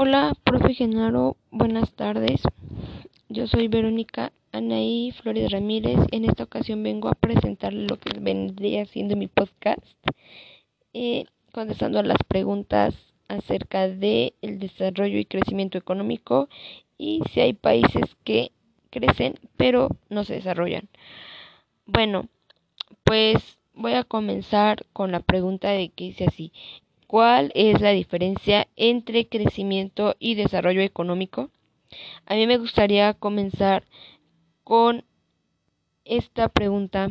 Hola, profe Genaro, buenas tardes. Yo soy Verónica Anaí Flores Ramírez. En esta ocasión vengo a presentar lo que vendría siendo mi podcast, eh, contestando a las preguntas acerca del el desarrollo y crecimiento económico y si hay países que crecen pero no se desarrollan. Bueno, pues voy a comenzar con la pregunta de que dice así. ¿Cuál es la diferencia entre crecimiento y desarrollo económico? A mí me gustaría comenzar con esta pregunta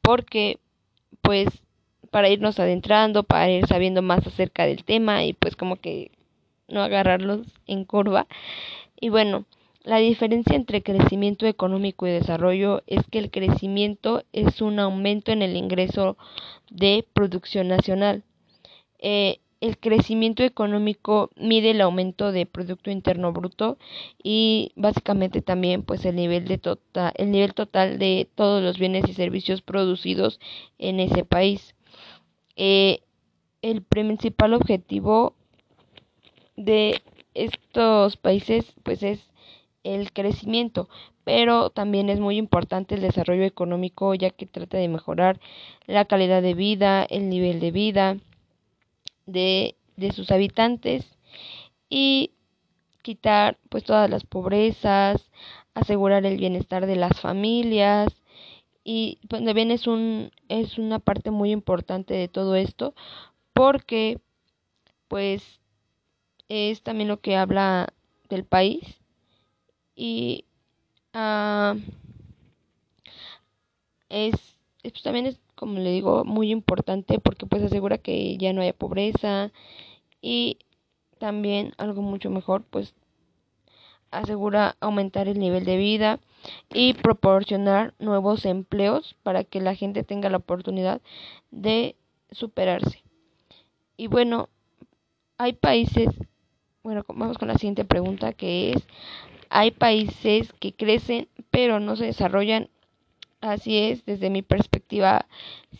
porque pues para irnos adentrando, para ir sabiendo más acerca del tema y pues como que no agarrarlos en curva. Y bueno, la diferencia entre crecimiento económico y desarrollo es que el crecimiento es un aumento en el ingreso de producción nacional. Eh, el crecimiento económico mide el aumento de producto interno bruto y básicamente también pues el nivel de total el nivel total de todos los bienes y servicios producidos en ese país eh, el principal objetivo de estos países pues es el crecimiento, pero también es muy importante el desarrollo económico ya que trata de mejorar la calidad de vida, el nivel de vida de, de sus habitantes y quitar pues todas las pobrezas, asegurar el bienestar de las familias. Y pues también es un es una parte muy importante de todo esto porque pues es también lo que habla del país y uh, es, pues, también es como le digo muy importante porque pues asegura que ya no haya pobreza y también algo mucho mejor pues asegura aumentar el nivel de vida y proporcionar nuevos empleos para que la gente tenga la oportunidad de superarse. Y bueno, hay países, bueno, vamos con la siguiente pregunta que es, hay países que crecen pero no se desarrollan. Así es, desde mi perspectiva,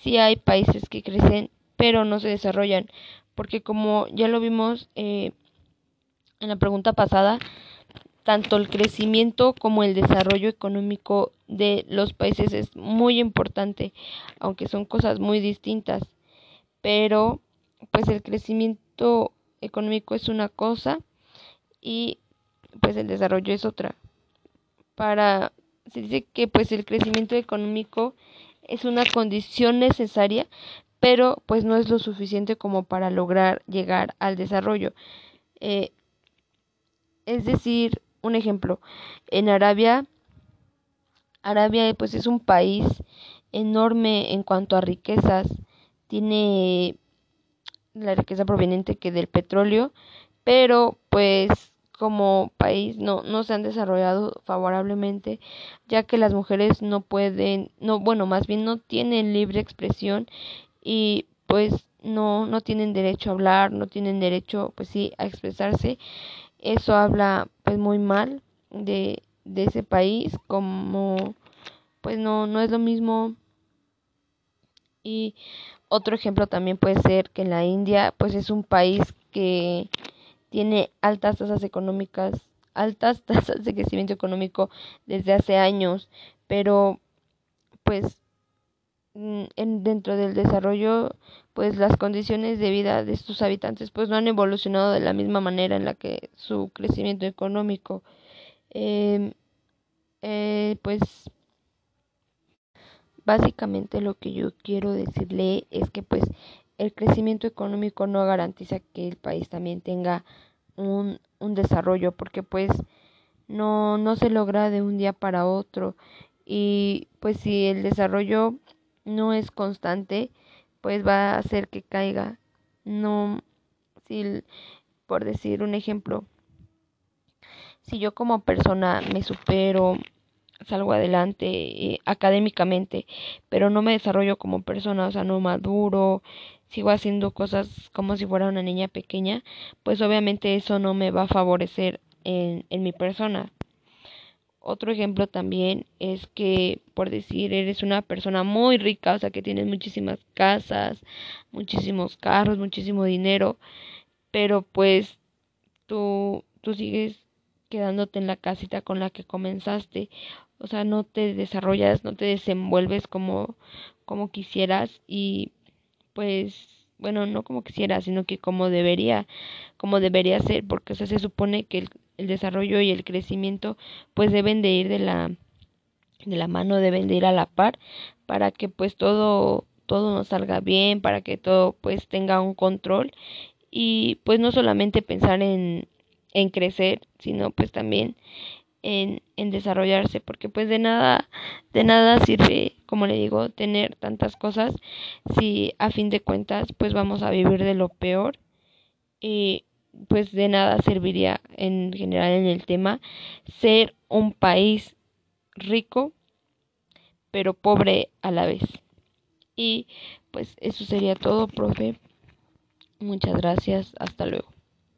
sí hay países que crecen pero no se desarrollan. Porque como ya lo vimos eh, en la pregunta pasada, tanto el crecimiento como el desarrollo económico de los países es muy importante, aunque son cosas muy distintas. Pero pues el crecimiento económico es una cosa y pues el desarrollo es otra. Para se dice que pues el crecimiento económico es una condición necesaria, pero pues no es lo suficiente como para lograr llegar al desarrollo. Eh, es decir, un ejemplo, en Arabia, Arabia pues es un país enorme en cuanto a riquezas, tiene la riqueza proveniente que del petróleo, pero pues como país no, no se han desarrollado favorablemente, ya que las mujeres no pueden, no, bueno, más bien no tienen libre expresión y pues no, no tienen derecho a hablar, no tienen derecho, pues sí, a expresarse. Eso habla pues muy mal de, de ese país, como pues no, no es lo mismo. Y otro ejemplo también puede ser que en la India, pues es un país que tiene altas tasas económicas, altas tasas de crecimiento económico desde hace años, pero pues mm, en, dentro del desarrollo pues las condiciones de vida de sus habitantes pues no han evolucionado de la misma manera en la que su crecimiento económico eh, eh, pues básicamente lo que yo quiero decirle es que pues el crecimiento económico no garantiza que el país también tenga un, un desarrollo, porque pues no, no se logra de un día para otro. Y pues si el desarrollo no es constante, pues va a hacer que caiga. No, si, por decir un ejemplo, si yo como persona me supero, salgo adelante eh, académicamente, pero no me desarrollo como persona, o sea, no maduro, sigo haciendo cosas como si fuera una niña pequeña, pues obviamente eso no me va a favorecer en, en mi persona. Otro ejemplo también es que, por decir, eres una persona muy rica, o sea, que tienes muchísimas casas, muchísimos carros, muchísimo dinero, pero pues tú, tú sigues quedándote en la casita con la que comenzaste. O sea, no te desarrollas, no te desenvuelves como, como quisieras y pues, bueno, no como quisieras, sino que como debería, como debería ser, porque se supone que el, el desarrollo y el crecimiento pues deben de ir de la de la mano, deben de ir a la par para que pues todo todo nos salga bien, para que todo pues tenga un control y pues no solamente pensar en, en crecer, sino pues también en, en desarrollarse, porque pues de nada, de nada sirve, como le digo, tener tantas cosas si a fin de cuentas pues vamos a vivir de lo peor y pues de nada serviría en general en el tema ser un país rico pero pobre a la vez. Y pues eso sería todo, profe. Muchas gracias. Hasta luego.